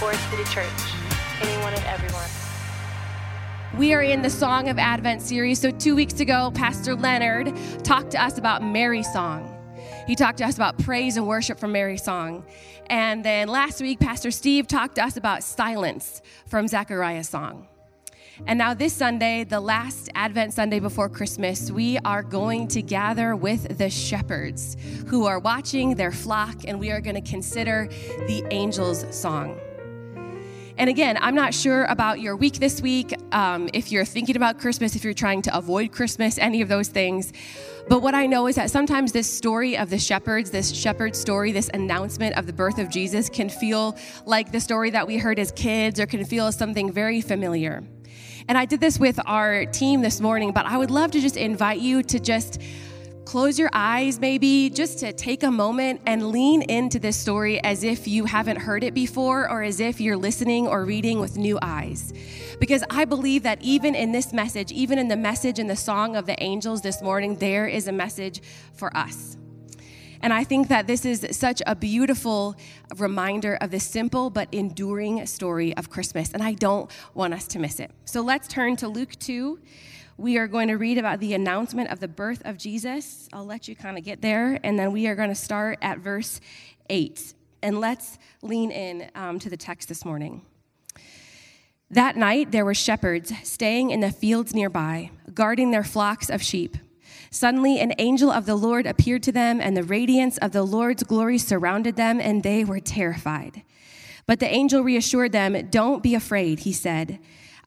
Forest City Church. Anyone and everyone. We are in the Song of Advent series. So, two weeks ago, Pastor Leonard talked to us about Mary's Song. He talked to us about praise and worship from Mary's Song. And then last week, Pastor Steve talked to us about silence from Zechariah Song. And now, this Sunday, the last Advent Sunday before Christmas, we are going to gather with the shepherds who are watching their flock, and we are going to consider the angel's song. And again, I'm not sure about your week this week, um, if you're thinking about Christmas, if you're trying to avoid Christmas, any of those things. But what I know is that sometimes this story of the shepherds, this shepherd story, this announcement of the birth of Jesus can feel like the story that we heard as kids or can feel something very familiar. And I did this with our team this morning, but I would love to just invite you to just close your eyes, maybe just to take a moment and lean into this story as if you haven't heard it before or as if you're listening or reading with new eyes. Because I believe that even in this message, even in the message in the song of the angels this morning, there is a message for us. And I think that this is such a beautiful reminder of the simple but enduring story of Christmas. And I don't want us to miss it. So let's turn to Luke 2. We are going to read about the announcement of the birth of Jesus. I'll let you kind of get there. And then we are going to start at verse 8. And let's lean in um, to the text this morning. That night, there were shepherds staying in the fields nearby, guarding their flocks of sheep. Suddenly, an angel of the Lord appeared to them, and the radiance of the Lord's glory surrounded them, and they were terrified. But the angel reassured them, Don't be afraid, he said.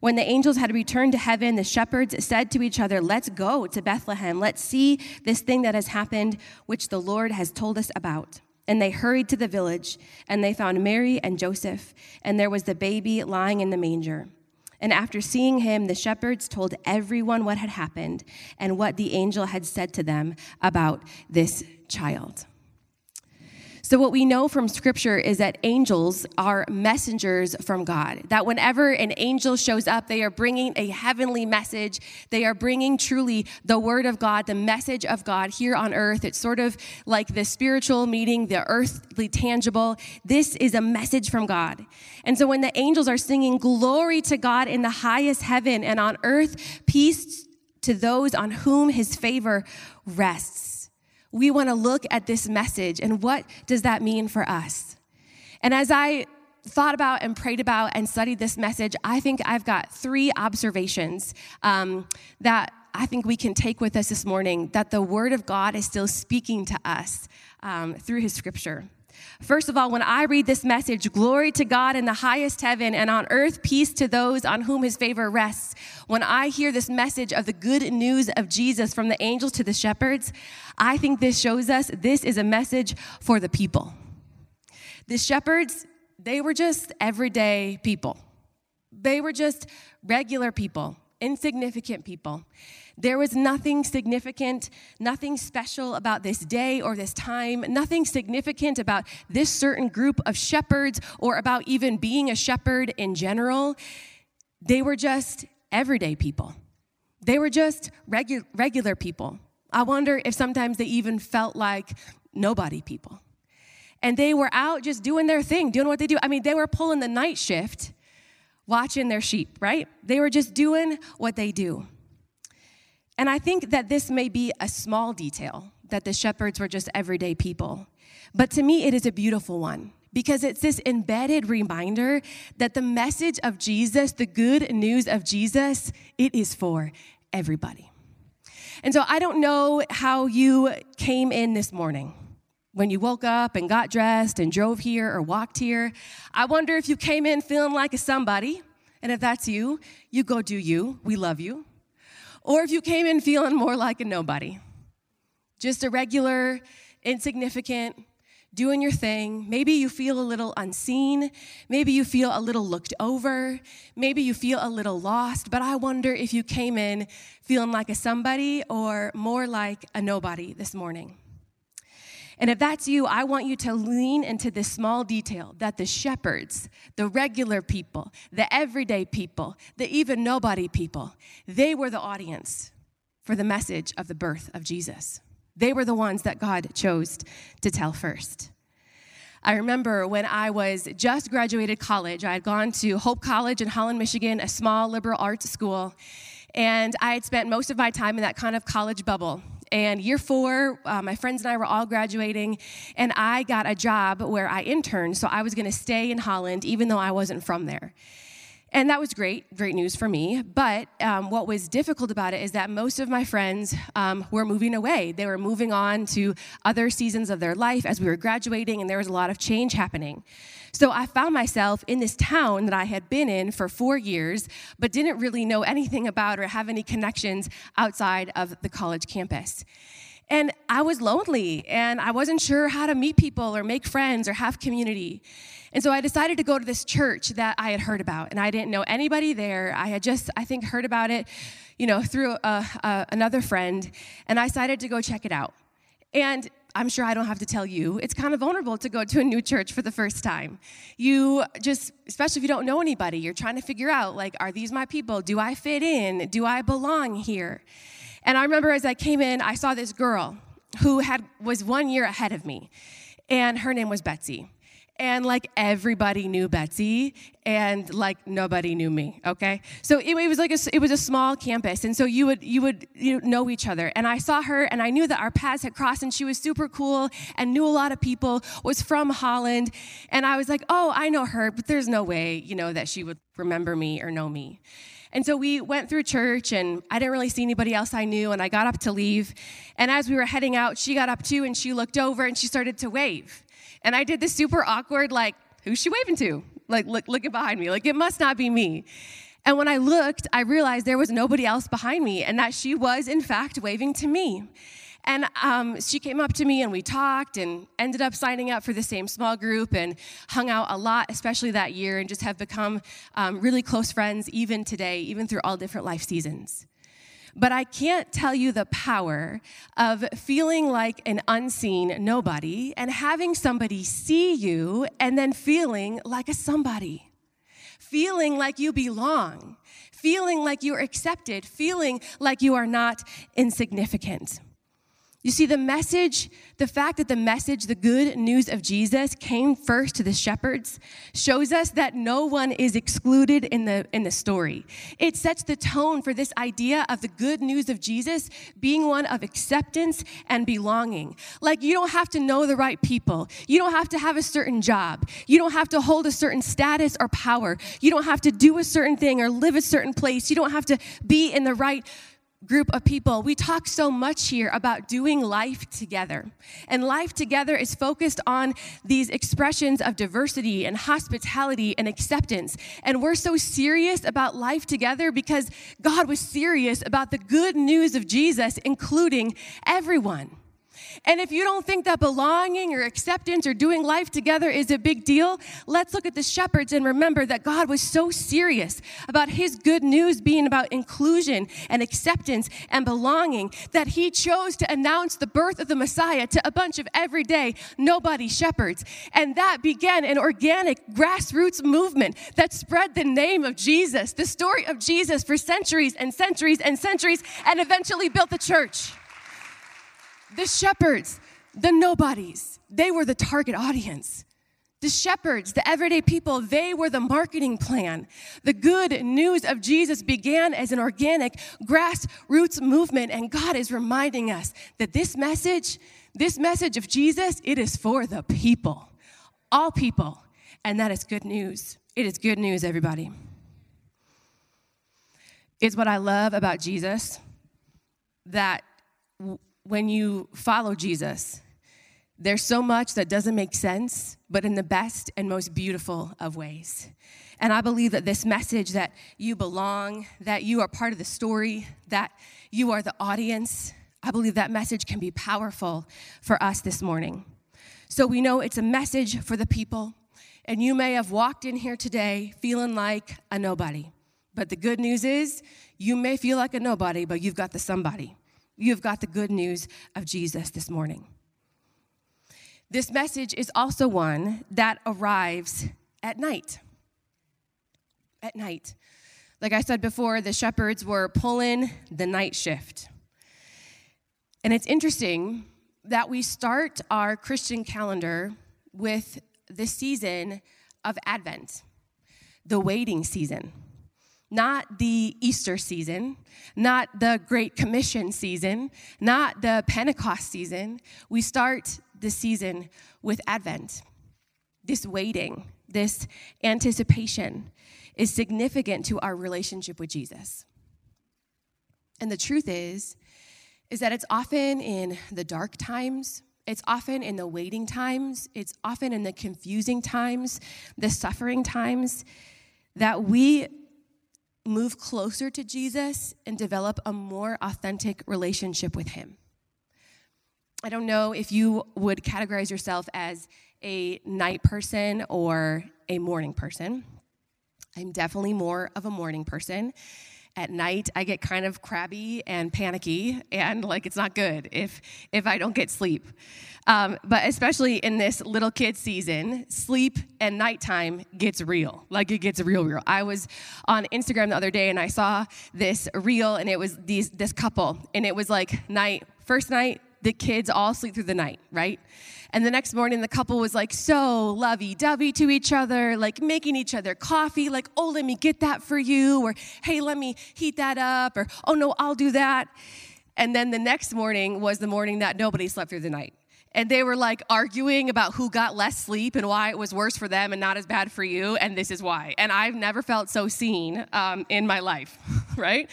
When the angels had returned to heaven, the shepherds said to each other, Let's go to Bethlehem. Let's see this thing that has happened, which the Lord has told us about. And they hurried to the village, and they found Mary and Joseph, and there was the baby lying in the manger. And after seeing him, the shepherds told everyone what had happened and what the angel had said to them about this child. So, what we know from scripture is that angels are messengers from God. That whenever an angel shows up, they are bringing a heavenly message. They are bringing truly the word of God, the message of God here on earth. It's sort of like the spiritual meeting the earthly tangible. This is a message from God. And so, when the angels are singing, Glory to God in the highest heaven and on earth, peace to those on whom his favor rests we want to look at this message and what does that mean for us? And as I thought about and prayed about and studied this message, I think I've got three observations um, that I think we can take with us this morning that the Word of God is still speaking to us um, through His Scripture. First of all, when I read this message, glory to God in the highest heaven and on earth peace to those on whom his favor rests. When I hear this message of the good news of Jesus from the angels to the shepherds, I think this shows us this is a message for the people. The shepherds, they were just everyday people. They were just regular people, insignificant people. There was nothing significant, nothing special about this day or this time, nothing significant about this certain group of shepherds or about even being a shepherd in general. They were just everyday people. They were just regu- regular people. I wonder if sometimes they even felt like nobody people. And they were out just doing their thing, doing what they do. I mean, they were pulling the night shift, watching their sheep, right? They were just doing what they do. And I think that this may be a small detail, that the shepherds were just everyday people. But to me, it is a beautiful one because it's this embedded reminder that the message of Jesus, the good news of Jesus, it is for everybody. And so I don't know how you came in this morning when you woke up and got dressed and drove here or walked here. I wonder if you came in feeling like a somebody. And if that's you, you go do you. We love you or if you came in feeling more like a nobody, just a regular, insignificant, doing your thing. Maybe you feel a little unseen. Maybe you feel a little looked over. Maybe you feel a little lost. But I wonder if you came in feeling like a somebody or more like a nobody this morning. And if that's you, I want you to lean into this small detail that the shepherds, the regular people, the everyday people, the even nobody people, they were the audience for the message of the birth of Jesus. They were the ones that God chose to tell first. I remember when I was just graduated college, I had gone to Hope College in Holland, Michigan, a small liberal arts school, and I had spent most of my time in that kind of college bubble. And year four, uh, my friends and I were all graduating, and I got a job where I interned, so I was gonna stay in Holland even though I wasn't from there. And that was great, great news for me. But um, what was difficult about it is that most of my friends um, were moving away. They were moving on to other seasons of their life as we were graduating, and there was a lot of change happening. So I found myself in this town that I had been in for four years, but didn't really know anything about or have any connections outside of the college campus. And I was lonely and I wasn't sure how to meet people or make friends or have community. And so I decided to go to this church that I had heard about, and I didn't know anybody there. I had just, I think, heard about it, you know, through a, a, another friend, and I decided to go check it out. And I'm sure I don't have to tell you, it's kind of vulnerable to go to a new church for the first time. You just, especially if you don't know anybody, you're trying to figure out, like, are these my people? Do I fit in? Do I belong here? And I remember as I came in, I saw this girl who had was one year ahead of me, and her name was Betsy. And like everybody knew Betsy and like nobody knew me okay? So it, it, was like a, it was a small campus and so you would you would you know each other. And I saw her and I knew that our paths had crossed and she was super cool and knew a lot of people was from Holland. And I was like oh I know her but there's no way you know that she would remember me or know me and so we went through church, and I didn't really see anybody else I knew. And I got up to leave. And as we were heading out, she got up too, and she looked over and she started to wave. And I did this super awkward, like, who's she waving to? Like, look, looking behind me. Like, it must not be me. And when I looked, I realized there was nobody else behind me and that she was, in fact, waving to me. And um, she came up to me and we talked and ended up signing up for the same small group and hung out a lot, especially that year, and just have become um, really close friends even today, even through all different life seasons. But I can't tell you the power of feeling like an unseen nobody and having somebody see you and then feeling like a somebody. Feeling like you belong, feeling like you're accepted, feeling like you are not insignificant. You see, the message, the fact that the message, the good news of Jesus came first to the shepherds shows us that no one is excluded in the, in the story. It sets the tone for this idea of the good news of Jesus being one of acceptance and belonging. Like, you don't have to know the right people, you don't have to have a certain job, you don't have to hold a certain status or power, you don't have to do a certain thing or live a certain place, you don't have to be in the right group of people, we talk so much here about doing life together. And life together is focused on these expressions of diversity and hospitality and acceptance. And we're so serious about life together because God was serious about the good news of Jesus, including everyone. And if you don't think that belonging or acceptance or doing life together is a big deal, let's look at the shepherds and remember that God was so serious about his good news being about inclusion and acceptance and belonging that he chose to announce the birth of the Messiah to a bunch of everyday nobody shepherds. And that began an organic grassroots movement that spread the name of Jesus, the story of Jesus for centuries and centuries and centuries, and eventually built the church. The shepherds, the nobodies, they were the target audience. The shepherds, the everyday people, they were the marketing plan. The good news of Jesus began as an organic grassroots movement, and God is reminding us that this message, this message of Jesus, it is for the people, all people, and that is good news. It is good news, everybody. It's what I love about Jesus that when you follow Jesus, there's so much that doesn't make sense, but in the best and most beautiful of ways. And I believe that this message that you belong, that you are part of the story, that you are the audience, I believe that message can be powerful for us this morning. So we know it's a message for the people. And you may have walked in here today feeling like a nobody. But the good news is, you may feel like a nobody, but you've got the somebody. You've got the good news of Jesus this morning. This message is also one that arrives at night. At night. Like I said before, the shepherds were pulling the night shift. And it's interesting that we start our Christian calendar with the season of Advent, the waiting season. Not the Easter season, not the Great Commission season, not the Pentecost season. We start the season with Advent. This waiting, this anticipation is significant to our relationship with Jesus. And the truth is, is that it's often in the dark times, it's often in the waiting times, it's often in the confusing times, the suffering times that we move closer to Jesus and develop a more authentic relationship with Him. I don't know if you would categorize yourself as a night person or a morning person. I'm definitely more of a morning person. At night, I get kind of crabby and panicky, and like it's not good if if I don't get sleep. Um, but especially in this little kid season, sleep and nighttime gets real. Like it gets real, real. I was on Instagram the other day and I saw this reel, and it was these this couple, and it was like night first night the kids all sleep through the night, right? And the next morning, the couple was like so lovey dovey to each other, like making each other coffee, like, oh, let me get that for you, or hey, let me heat that up, or oh, no, I'll do that. And then the next morning was the morning that nobody slept through the night. And they were like arguing about who got less sleep and why it was worse for them and not as bad for you, and this is why. And I've never felt so seen um, in my life, right?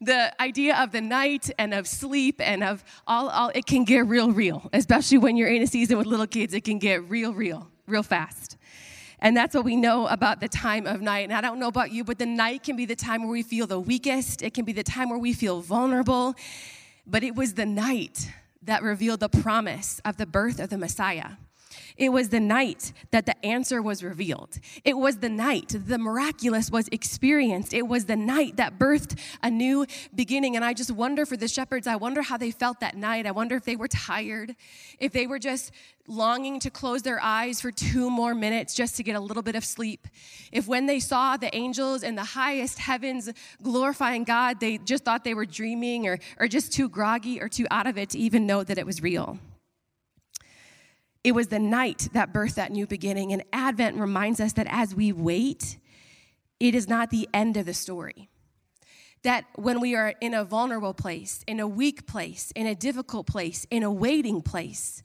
The idea of the night and of sleep and of all, all, it can get real, real, especially when you're in a season with little kids, it can get real, real, real fast. And that's what we know about the time of night. And I don't know about you, but the night can be the time where we feel the weakest, it can be the time where we feel vulnerable. But it was the night that revealed the promise of the birth of the Messiah. It was the night that the answer was revealed. It was the night the miraculous was experienced. It was the night that birthed a new beginning. And I just wonder for the shepherds, I wonder how they felt that night. I wonder if they were tired, if they were just longing to close their eyes for two more minutes just to get a little bit of sleep. If when they saw the angels in the highest heavens glorifying God, they just thought they were dreaming or, or just too groggy or too out of it to even know that it was real. It was the night that birthed that new beginning. And Advent reminds us that as we wait, it is not the end of the story. That when we are in a vulnerable place, in a weak place, in a difficult place, in a waiting place,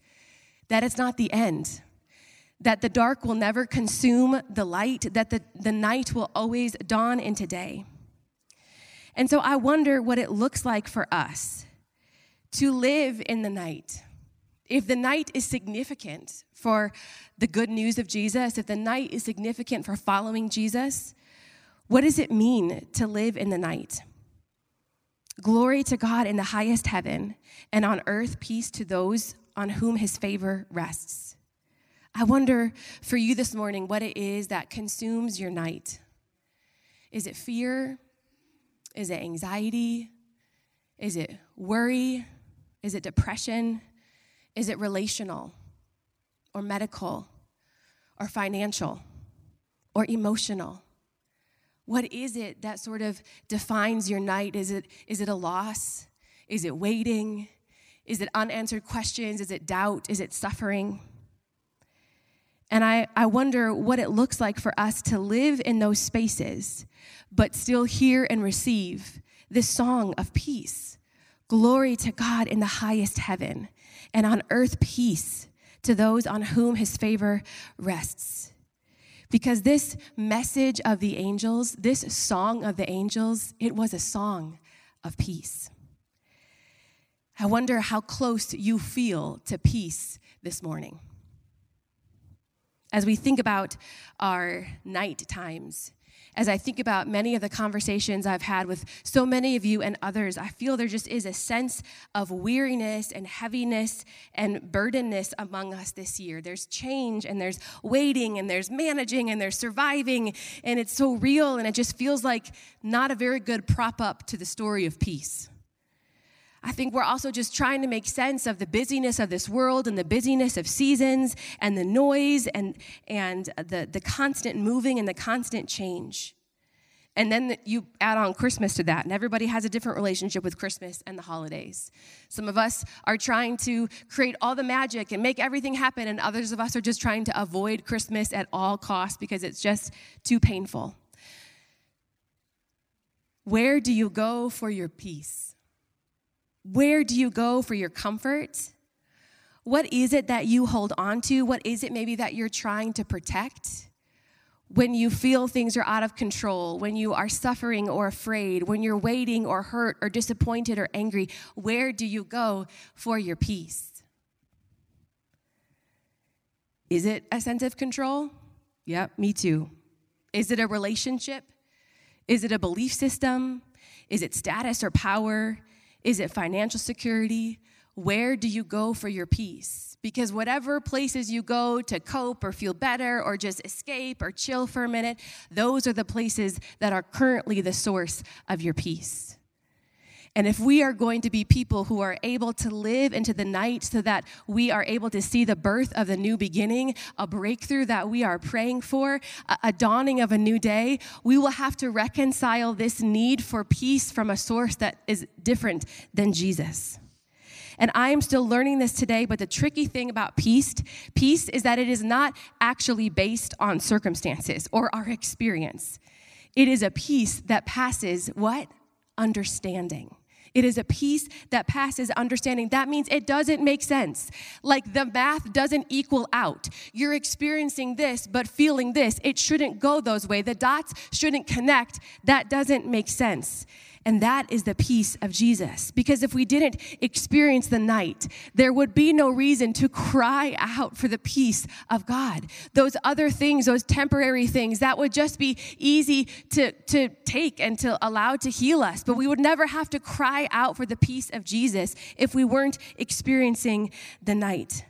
that it's not the end. That the dark will never consume the light, that the, the night will always dawn into day. And so I wonder what it looks like for us to live in the night if the night is significant for the good news of Jesus, if the night is significant for following Jesus, what does it mean to live in the night? Glory to God in the highest heaven, and on earth peace to those on whom his favor rests. I wonder for you this morning what it is that consumes your night. Is it fear? Is it anxiety? Is it worry? Is it depression? Is it relational or medical or financial or emotional? What is it that sort of defines your night? Is it, is it a loss? Is it waiting? Is it unanswered questions? Is it doubt? Is it suffering? And I, I wonder what it looks like for us to live in those spaces, but still hear and receive this song of peace. Glory to God in the highest heaven, and on earth peace to those on whom his favor rests. Because this message of the angels, this song of the angels, it was a song of peace. I wonder how close you feel to peace this morning. As we think about our night times as I think about many of the conversations I've had with so many of you and others, I feel there just is a sense of weariness and heaviness and burdenness among us this year. There's change and there's waiting and there's managing and there's surviving, and it's so real, and it just feels like not a very good prop up to the story of peace. I think we're also just trying to make sense of the busyness of this world and the busyness of seasons and the noise and, and the, the constant moving and the constant change. And then you add on Christmas to that, and everybody has a different relationship with Christmas and the holidays. Some of us are trying to create all the magic and make everything happen, and others of us are just trying to avoid Christmas at all costs because it's just too painful. Where do you go for your peace? Where do you go for your comfort? What is it that you hold on to? What is it maybe that you're trying to protect? When you feel things are out of control, when you are suffering or afraid, when you're waiting or hurt or disappointed or angry, where do you go for your peace? Is it a sense of control? Yep, me too. Is it a relationship? Is it a belief system? Is it status or power? Is it financial security? Where do you go for your peace? Because whatever places you go to cope or feel better or just escape or chill for a minute, those are the places that are currently the source of your peace. And if we are going to be people who are able to live into the night so that we are able to see the birth of the new beginning, a breakthrough that we are praying for, a, dawning of a new day, we will have to reconcile this need for peace from a source that is different than Jesus. And I am still learning this today, but the tricky thing about peace, peace is that it is not actually based on circumstances or our experience. It is a peace that passes what? Understanding. It is a peace that passes understanding. That means it doesn't make sense. Like the math doesn't equal out. You're experiencing this, but feeling this. It shouldn't go those way. The dots shouldn't connect. That doesn't make sense. And that is the peace of Jesus. Because if we didn't experience the night, there would be no reason to cry out for the peace of God. Those other things, those temporary things, that would just be easy to, to take and to allow to heal us. But we would never have to cry out for the peace of Jesus if we weren't experiencing the night.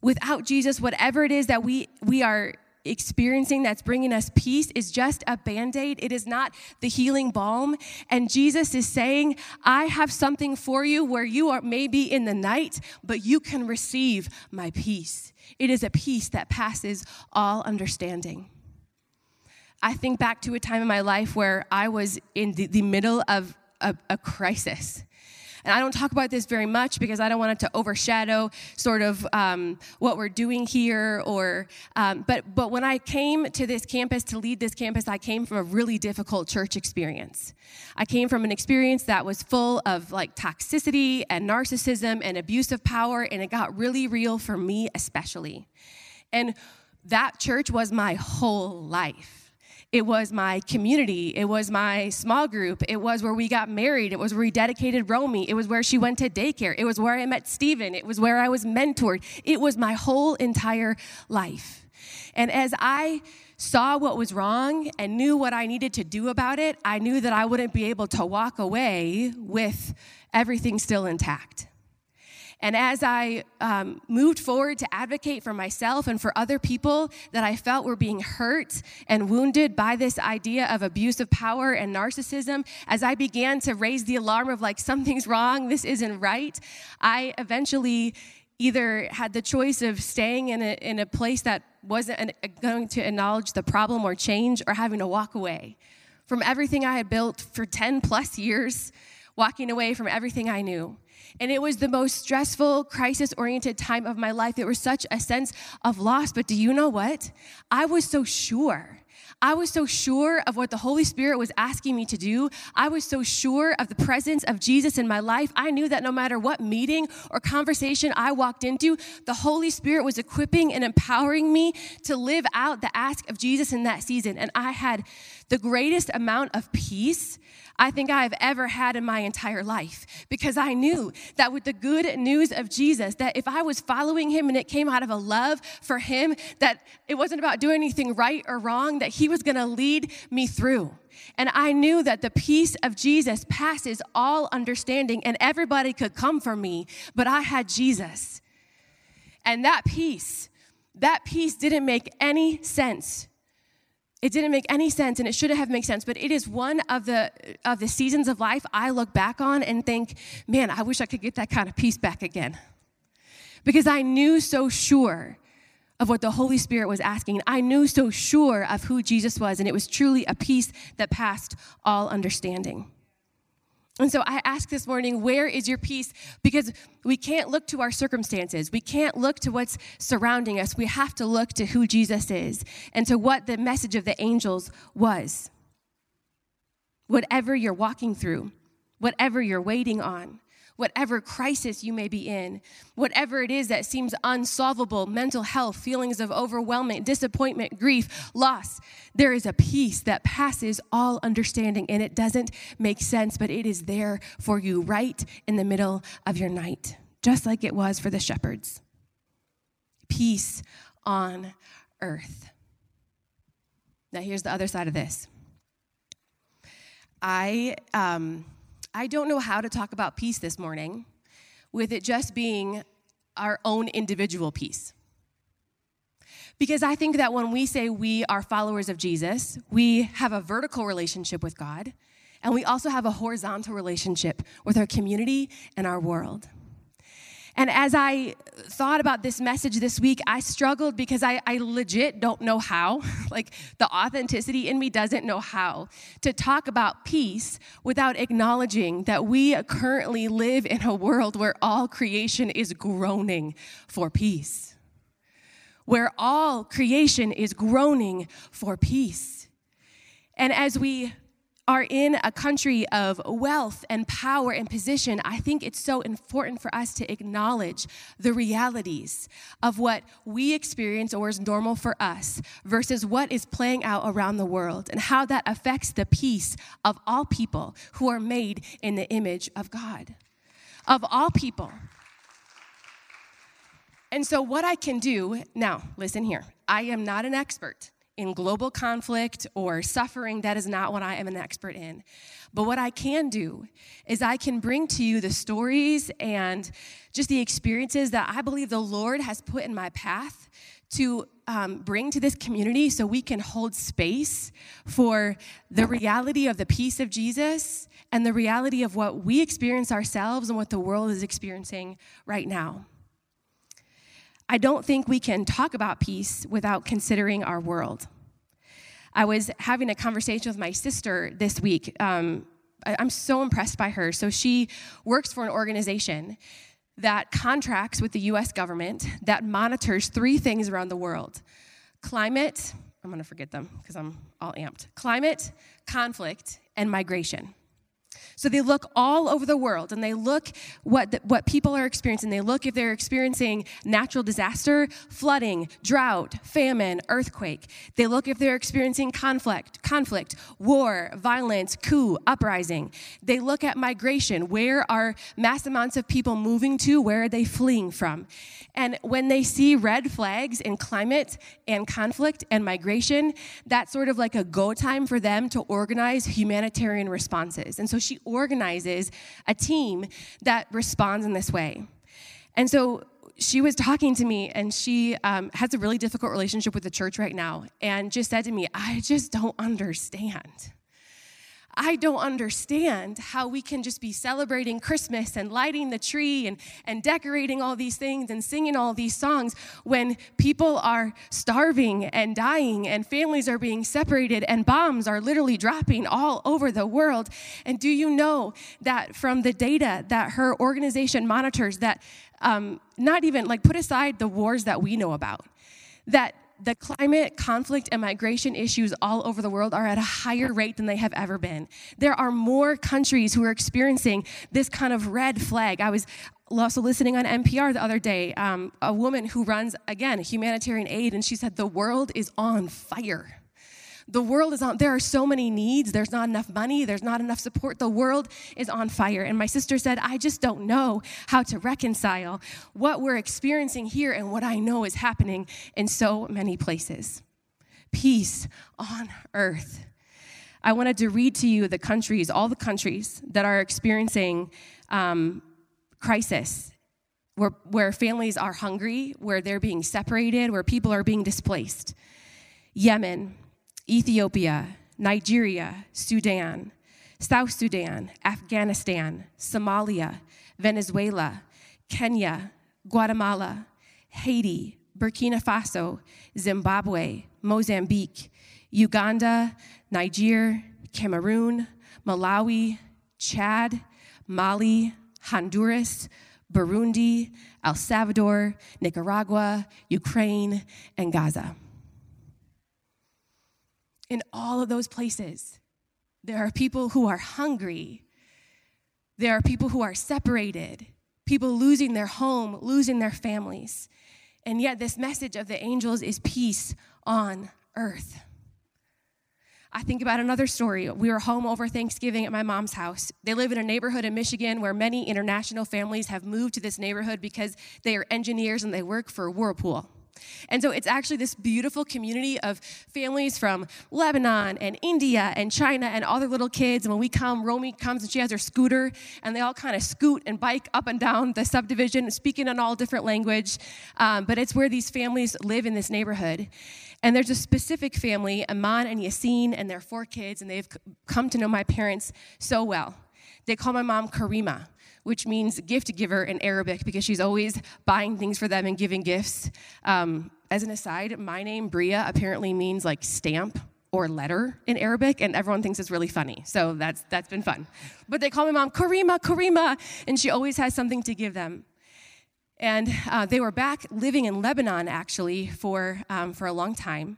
Without Jesus, whatever it is that we, we are experiencing that's bringing us peace is just a band aid. It is not the healing balm. And Jesus is saying, I have something for you where you are maybe in the night, but you can receive my peace. It is a peace that passes all understanding. I think back to a time in my life where I was in the, the middle of a, a crisis. And I don't talk about this very much because I don't want it to overshadow sort of um, what we're doing here. Or, um, but but when I came to this campus to lead this campus, I came from a really difficult church experience. I came from an experience that was full of like toxicity and narcissism and abuse of power, and it got really real for me especially. And that church was my whole life. It was my community. It was my small group. It was where we got married. It was where we dedicated Romy. It was where she went to daycare. It was where I met Stephen. It was where I was mentored. It was my whole entire life. And as I saw what was wrong and knew what I needed to do about it, I knew that I wouldn't be able to walk away with everything still intact. And as I um, moved forward to advocate for myself and for other people that I felt were being hurt and wounded by this idea of abuse of power and narcissism, as I began to raise the alarm of like, something's wrong, this isn't right, I eventually either had the choice of staying in a, in a place that wasn't going to acknowledge the problem or change or having to walk away from everything I had built for 10 plus years, walking away from everything I knew. And it was the most stressful, crisis oriented time of my life. There was such a sense of loss. But do you know what? I was so sure. I was so sure of what the Holy Spirit was asking me to do. I was so sure of the presence of Jesus in my life. I knew that no matter what meeting or conversation I walked into, the Holy Spirit was equipping and empowering me to live out the ask of Jesus in that season. And I had the greatest amount of peace I think I've ever had in my entire life because I knew that with the good news of Jesus, that if I was following him and it came out of a love for him, that it wasn't about doing anything right or wrong, that he was going to lead me through. And I knew that the peace of Jesus passes all understanding and everybody could come for me, but I had Jesus. And that peace, that peace didn't make any sense it didn't make any sense and it shouldn't have made sense but it is one of the of the seasons of life i look back on and think man i wish i could get that kind of peace back again. Because i knew so sure of what the holy spirit was asking. I knew so sure of who jesus was and it was truly a peace that passed all understanding and so I ask this morning, where is your peace? Because we can't look to our circumstances. We can't look to what's surrounding us. We have to look to who Jesus is and to what the message of the angels was. Whatever you're walking through, whatever you're waiting on, whatever crisis you may be in, whatever it is that seems unsolvable mental health, feelings of overwhelming, disappointment, grief, loss there is a peace that passes all understanding, and it doesn't make sense, but it is there for you right in the middle of your night, just like it was for the shepherds. Peace on earth. Now, here's the other side of this. I um, I don't know how to talk about peace this morning with it just being our own individual peace. Because I think that when we say we are followers of Jesus, we have a vertical relationship with God, and we also have a horizontal relationship with our community and our world. And as I thought about this message this week, I struggled because I, I legit don't know how. like the authenticity in me doesn't know how to talk about peace without acknowledging that we currently live in a world where all creation is groaning for peace. Where all creation is groaning for peace. And as we are in a country of wealth and power and position, I think it's so important for us to acknowledge the realities of what we experience or is normal for us versus what is playing out around the world and how that affects the peace of all people who are made in the image of God. Of all people. And so, what I can do now, listen here, I am not an expert in global conflict or suffering. That is not what I am an expert in. But what I can do is I can bring to you the stories and just the experiences that I believe the Lord has put in my path to um, bring to this community so we can hold space for the reality of the peace of Jesus and the reality of what we experience ourselves and what the world is experiencing right now. I don't think we can talk about peace without considering our world. I was having a conversation with my sister this week. Um, I, I'm so impressed by her. So, she works for an organization that contracts with the US government that monitors three things around the world climate, I'm gonna forget them because I'm all amped climate, conflict, and migration. So they look all over the world and they look what, the, what people are experiencing. They look if they're experiencing natural disaster, flooding, drought, famine, earthquake. They look if they're experiencing conflict, conflict, war, violence, coup, uprising. They look at migration. Where are mass amounts of people moving to? Where are they fleeing from? And when they see red flags in climate and conflict and migration, that's sort of like a go time for them to organize humanitarian responses. And so she organizes a team that responds in this way. And so she was talking to me and she um, has a really difficult relationship with the church right now and just said to me, I just don't understand. I don't understand how we can just be celebrating Christmas and lighting the tree and, and decorating all these things and singing all these songs when people are starving and dying and families are being separated and bombs are literally dropping all over the world. And do you know that from the data that her organization monitors, that um, not even like put aside the wars that we know about, that the climate, conflict, and migration issues all over the world are at a higher rate than they have ever been. There are more countries who are experiencing this kind of red flag. I was also listening on NPR the other day, um, a woman who runs, again, humanitarian aid, and she said, The world is on fire. The world is on, there are so many needs. There's not enough money. There's not enough support. The world is on fire. And my sister said, I just don't know how to reconcile what we're experiencing here and what I know is happening in so many places. Peace on earth. I wanted to read to you the countries, all the countries that are experiencing um, crisis where, where families are hungry, where they're being separated, where people are being displaced Yemen, Ethiopia, Nigeria, Sudan, South Sudan, Afghanistan, Somalia, Venezuela, Kenya, Guatemala, Haiti, Burkina Faso, Zimbabwe, Mozambique, Uganda, Niger, Cameroon, Malawi, Chad, Mali, Honduras, Burundi, El Salvador, Nicaragua, Ukraine, and Gaza. In all of those places, there are people who are hungry. There are people who are separated, people losing their home, losing their families. And yet, this message of the angels is peace on earth. I think about another story. We were home over Thanksgiving at my mom's house. They live in a neighborhood in Michigan where many international families have moved to this neighborhood because they are engineers and they work for Whirlpool. And so it's actually this beautiful community of families from Lebanon and India and China and all their little kids. And when we come, Romy comes and she has her scooter, and they all kind of scoot and bike up and down the subdivision, speaking in all different language. Um, but it's where these families live in this neighborhood. And there's a specific family, Aman and Yassine, and their four kids, and they've come to know my parents so well. They call my mom Karima which means gift giver in Arabic because she's always buying things for them and giving gifts. Um, as an aside, my name, Breah, apparently means like stamp or letter in Arabic, and everyone thinks it's really funny. So that's, that's been fun. But they call my mom Karima, Karima, and she always has something to give them. And uh, they were back living in Lebanon actually for, um, for a long time.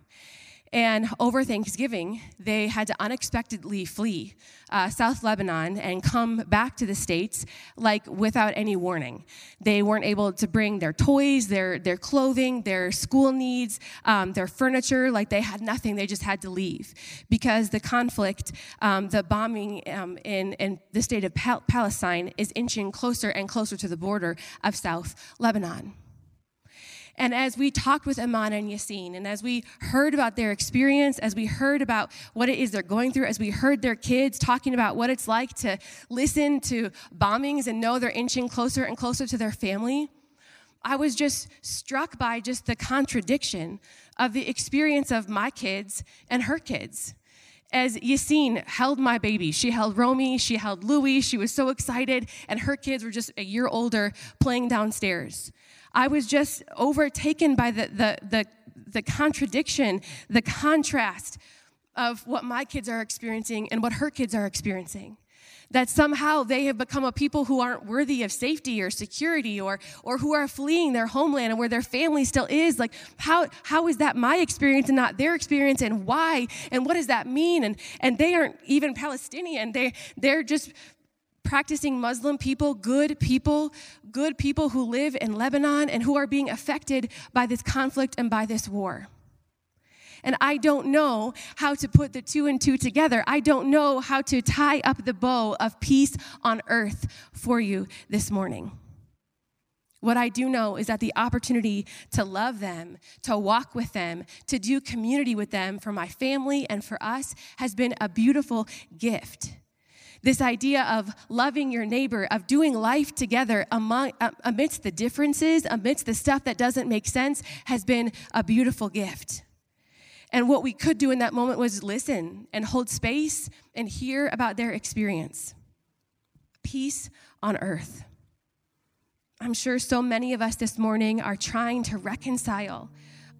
And over Thanksgiving, they had to unexpectedly flee uh, South Lebanon and come back to the States, like without any warning. They weren't able to bring their toys, their, their clothing, their school needs, um, their furniture, like they had nothing. They just had to leave because the conflict, um, the bombing um, in, in the state of Pal- Palestine is inching closer and closer to the border of South Lebanon. And as we talked with Amana and Yassine, and as we heard about their experience, as we heard about what it is they're going through, as we heard their kids talking about what it's like to listen to bombings and know they're inching closer and closer to their family, I was just struck by just the contradiction of the experience of my kids and her kids as Yassine held my baby. She held Romy, she held Louie, she was so excited, and her kids were just a year older playing downstairs. I was just overtaken by the, the, the, the contradiction, the contrast of what my kids are experiencing and what her kids are experiencing that somehow they have become a people who aren't worthy of safety or security or, or who are fleeing their homeland and where their family still is. Like, how, how is that my experience and not their experience and why? And what does that mean? And, and they aren't even Palestinian. They, they're just practicing Muslim people, good people, good people who live in Lebanon and who are being affected by this conflict and by this war. And I don't know how to put the two and two together. I don't know how to tie up the bow of peace on earth for you this morning. What I do know is that the opportunity to love them, to walk with them, to do community with them for my family and for us has been a beautiful gift. This idea of loving your neighbor, of doing life together among, uh, amidst the differences, amidst the stuff that doesn't make sense, has been a beautiful gift. And what we could do in that moment was listen and hold space and hear about their experience. Peace on earth. I'm sure so many of us this morning are trying to reconcile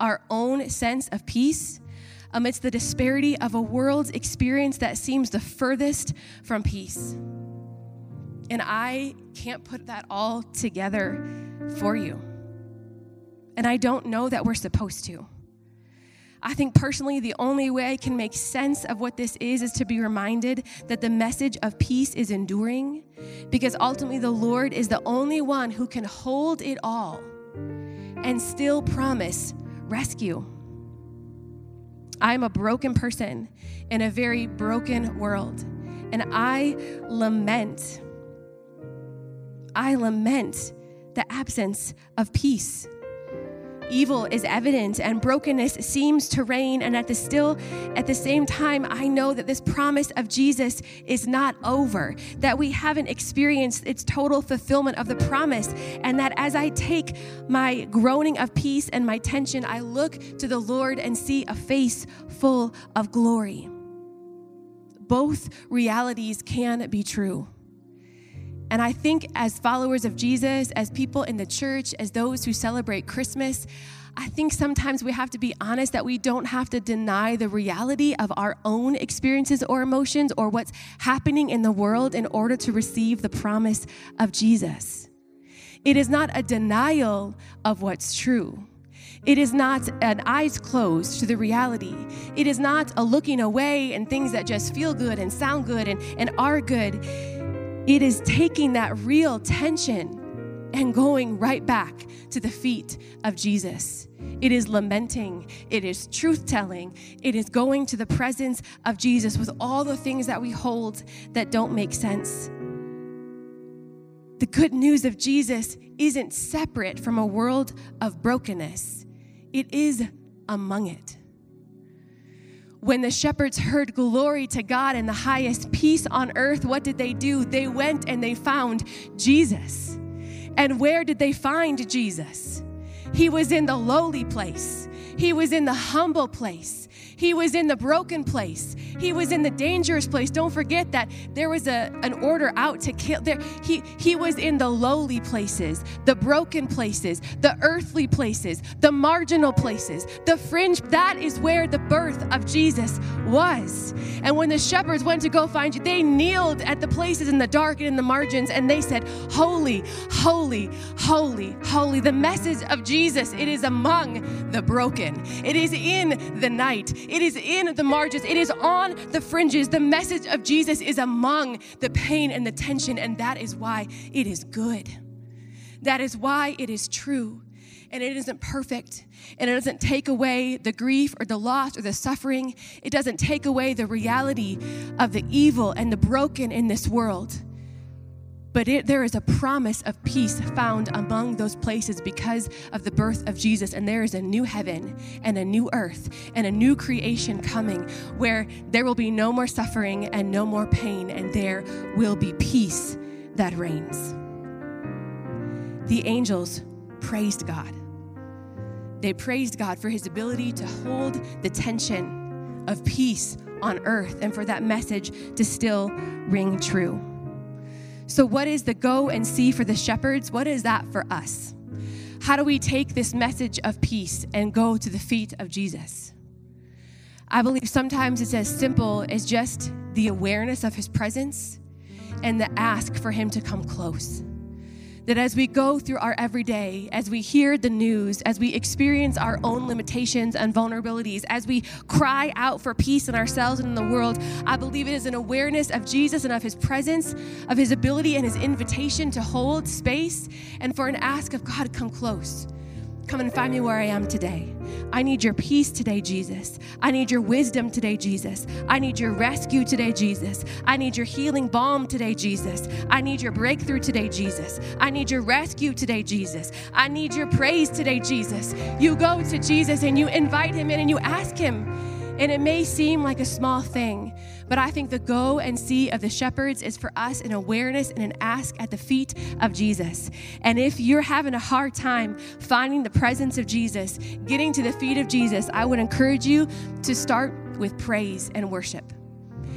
our own sense of peace amidst the disparity of a world's experience that seems the furthest from peace. And I can't put that all together for you. And I don't know that we're supposed to. I think personally, the only way I can make sense of what this is is to be reminded that the message of peace is enduring because ultimately the Lord is the only one who can hold it all and still promise rescue. I'm a broken person in a very broken world. And I lament, I lament the absence of peace. Evil is evident and brokenness seems to reign and at the still at the same time I know that this promise of Jesus is not over that we haven't experienced its total fulfillment of the promise and that as I take my groaning of peace and my tension I look to the Lord and see a face full of glory both realities can be true. And I think, as followers of Jesus, as people in the church, as those who celebrate Christmas, I think sometimes we have to be honest that we don't have to deny the reality of our own experiences or emotions or what's happening in the world in order to receive the promise of Jesus. It is not a denial of what's true. It is not an eyes closed to the reality. It is not a looking away and things that just feel good and sound good and, and are good. It is taking that real tension and going right back to the feet of Jesus. It is lamenting. It is truth telling. It is going to the presence of Jesus with all the things that we hold that don't make sense. The good news of Jesus isn't separate from a world of brokenness it is among it. When the shepherds heard glory to God and the highest peace on earth, what did they do? They went and they found Jesus. And where did they find Jesus? He was in the lowly place. He was in the humble place. He was in the broken place. He was in the dangerous place. Don't forget that there was a, an order out to kill. There, he, he was in the lowly places, the broken places, the earthly places, the marginal places, the fringe. That is where the birth of Jesus was. And when the shepherds went to go find you, they kneeled at the places in the dark and in the margins and they said, Holy, holy, holy, holy. The message of Jesus, it is among the broken, it is in the night. It is in the margins, it is on the fringes. The message of Jesus is among the pain and the tension, and that is why it is good. That is why it is true. And it isn't perfect, and it doesn't take away the grief or the loss or the suffering. It doesn't take away the reality of the evil and the broken in this world. But it, there is a promise of peace found among those places because of the birth of Jesus. And there is a new heaven and a new earth and a new creation coming where there will be no more suffering and no more pain, and there will be peace that reigns. The angels praised God. They praised God for his ability to hold the tension of peace on earth and for that message to still ring true. So, what is the go and see for the shepherds? What is that for us? How do we take this message of peace and go to the feet of Jesus? I believe sometimes it's as simple as just the awareness of his presence and the ask for him to come close that as we go through our everyday, as we hear the news, as we experience our own limitations and vulnerabilities, as we cry out for peace in ourselves and in the world, I believe it is an awareness of Jesus and of his presence, of his ability and his invitation to hold space, and for an ask of God, come close. Come and find me where I am today. I need your peace today, Jesus. I need your wisdom today, Jesus. I need your rescue today, Jesus. I need your healing balm today, Jesus. I need your breakthrough today, Jesus. I need your rescue today, Jesus. I need your praise today, Jesus. You go to Jesus and you invite him in and you ask him. And it may seem like a small thing, but I think the go and see of the shepherds is for us an awareness and an ask at the feet of Jesus. And if you're having a hard time finding the presence of Jesus, getting to the feet of Jesus, I would encourage you to start with praise and worship.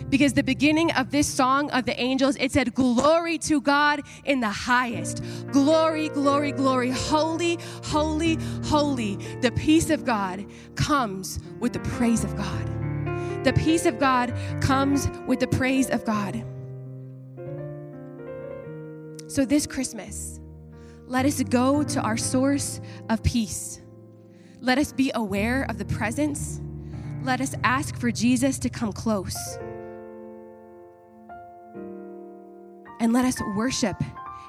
Because the beginning of this song of the angels it said glory to god in the highest. Glory glory glory. Holy holy holy. The peace of god comes with the praise of god the peace of God comes with the praise of God. So, this Christmas, let us go to our source of peace. Let us be aware of the presence. Let us ask for Jesus to come close. And let us worship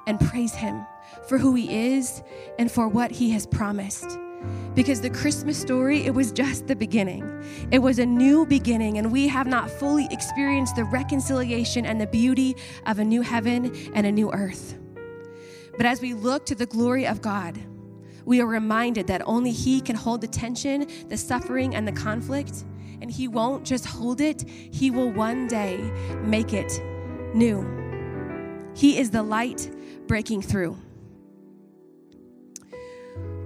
and praise Him for who He is and for what He has promised. Because the Christmas story, it was just the beginning. It was a new beginning, and we have not fully experienced the reconciliation and the beauty of a new heaven and a new earth. But as we look to the glory of God, we are reminded that only He can hold the tension, the suffering, and the conflict. And He won't just hold it, He will one day make it new. He is the light breaking through.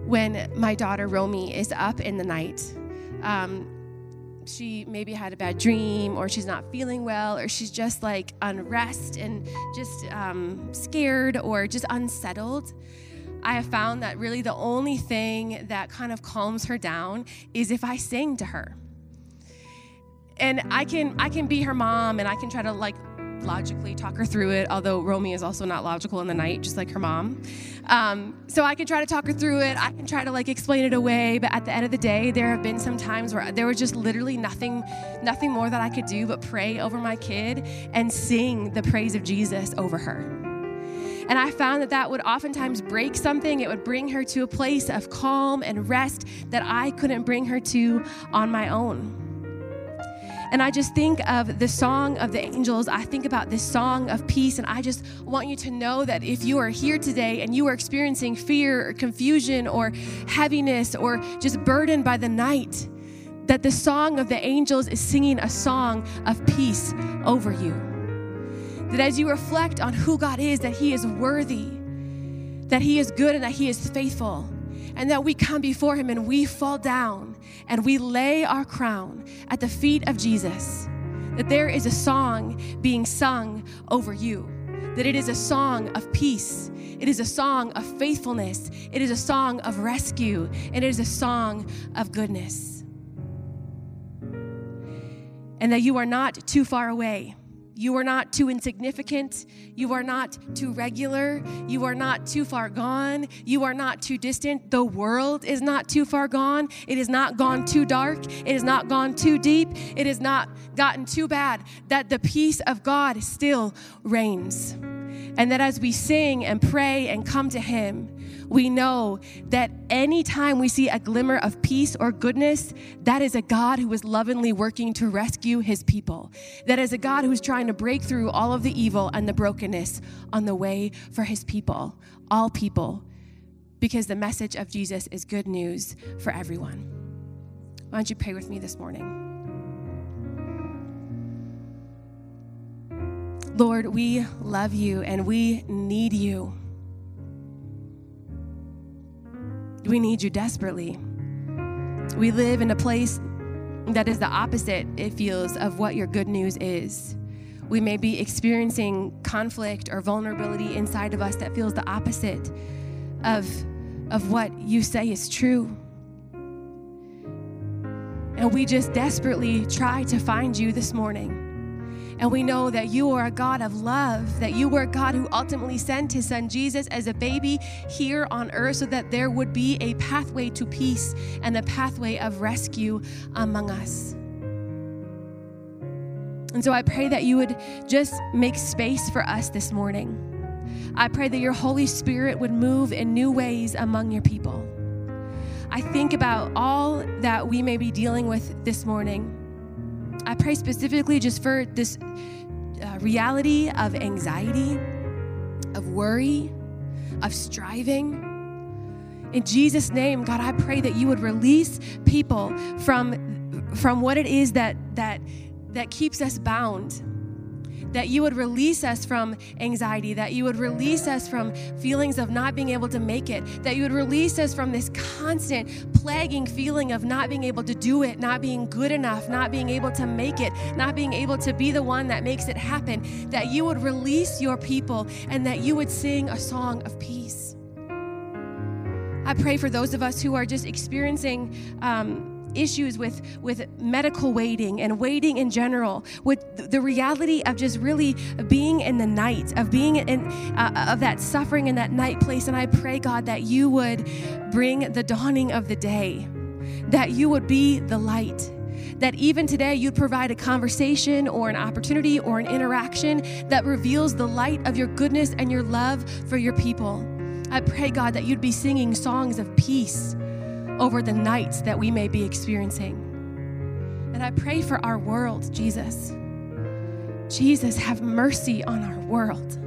When my daughter Romy is up in the night, um, she maybe had a bad dream or she's not feeling well or she's just like unrest and just um, scared or just unsettled i have found that really the only thing that kind of calms her down is if i sing to her. And i can i can be her mom and i can try to like logically talk her through it, although Romy is also not logical in the night, just like her mom. Um, so I can try to talk her through it. I can try to like explain it away. But at the end of the day, there have been some times where there was just literally nothing, nothing more that I could do but pray over my kid and sing the praise of Jesus over her. And I found that that would oftentimes break something. It would bring her to a place of calm and rest that I couldn't bring her to on my own. And I just think of the song of the angels. I think about this song of peace. And I just want you to know that if you are here today and you are experiencing fear or confusion or heaviness or just burdened by the night, that the song of the angels is singing a song of peace over you. That as you reflect on who God is, that He is worthy, that He is good, and that He is faithful and that we come before Him and we fall down and we lay our crown at the feet of Jesus. That there is a song being sung over you, that it is a song of peace, it is a song of faithfulness, it is a song of rescue, and it is a song of goodness. And that you are not too far away you are not too insignificant. You are not too regular. You are not too far gone. You are not too distant. The world is not too far gone. It has not gone too dark. It has not gone too deep. It has not gotten too bad. That the peace of God still reigns. And that as we sing and pray and come to Him, we know that anytime we see a glimmer of peace or goodness, that is a God who is lovingly working to rescue his people. That is a God who is trying to break through all of the evil and the brokenness on the way for his people, all people, because the message of Jesus is good news for everyone. Why don't you pray with me this morning? Lord, we love you and we need you. We need you desperately. We live in a place that is the opposite, it feels, of what your good news is. We may be experiencing conflict or vulnerability inside of us that feels the opposite of, of what you say is true. And we just desperately try to find you this morning. And we know that you are a God of love, that you were a God who ultimately sent his son Jesus as a baby here on earth so that there would be a pathway to peace and a pathway of rescue among us. And so I pray that you would just make space for us this morning. I pray that your Holy Spirit would move in new ways among your people. I think about all that we may be dealing with this morning. I pray specifically just for this uh, reality of anxiety, of worry, of striving. In Jesus' name, God, I pray that you would release people from, from what it is that, that, that keeps us bound that you would release us from anxiety, that you would release us from feelings of not being able to make it, that you would release us from this constant plaguing feeling of not being able to do it, not being good enough, not being able to make it, not being able to be the one that makes it happen, that you would release your people and that you would sing a song of peace. I pray for those of us who are just experiencing. Um, issues with, with medical waiting and waiting in general, with the reality of just really being in the night, of being in uh, of that suffering in that night place. And I pray, God, that you would bring the dawning of the day, that you would be the light. That even today you'd provide a conversation or an opportunity or an interaction that reveals the light of your goodness and your love for your people. I pray, God, that you'd be singing songs of peace over the nights that we may be experiencing. And I pray for our world, Jesus. Jesus, have mercy on our world.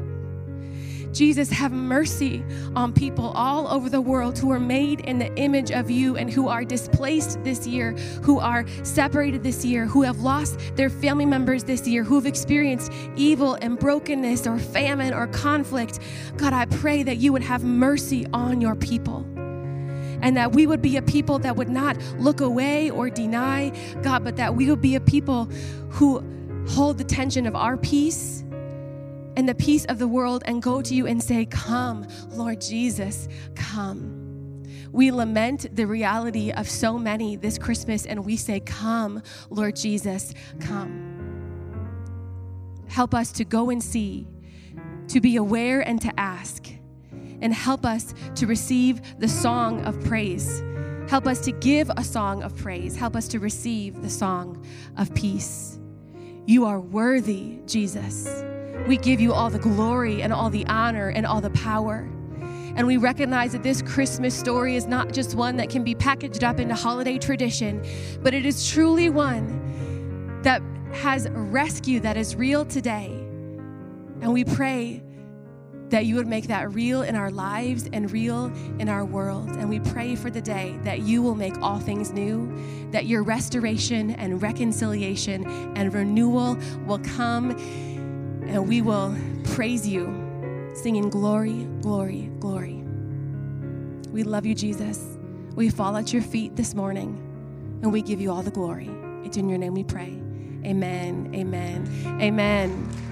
Jesus, have mercy on people all over the world who are made in the image of you and who are displaced this year, who are separated this year, who have lost their family members this year, who have experienced evil and brokenness or famine or conflict. God, I pray that you would have mercy on your people and that we would be a people that would not look away or deny, God, but that we would be a people who hold the tension of our peace and the peace of the world and go to you and say, Come, Lord Jesus, come. We lament the reality of so many this Christmas and we say, Come, Lord Jesus, come. Help us to go and see, to be aware and to ask, and help us to receive the song of praise. Help us to give a song of praise. Help us to receive the song of peace. You are worthy, Jesus. We give you all the glory and all the honor and all the power. And we recognize that this Christmas story is not just one that can be packaged up into holiday tradition, but it is truly one that has rescue that is real today. And we pray that you would make that real in our lives and real in our world. And we pray for the day that you will make all things new, that your restoration and reconciliation and renewal will come and we will praise you, singing glory, glory, glory. We love you, Jesus. We fall at your feet this morning and we give you all the glory. It's in your name we pray. Amen, amen, amen.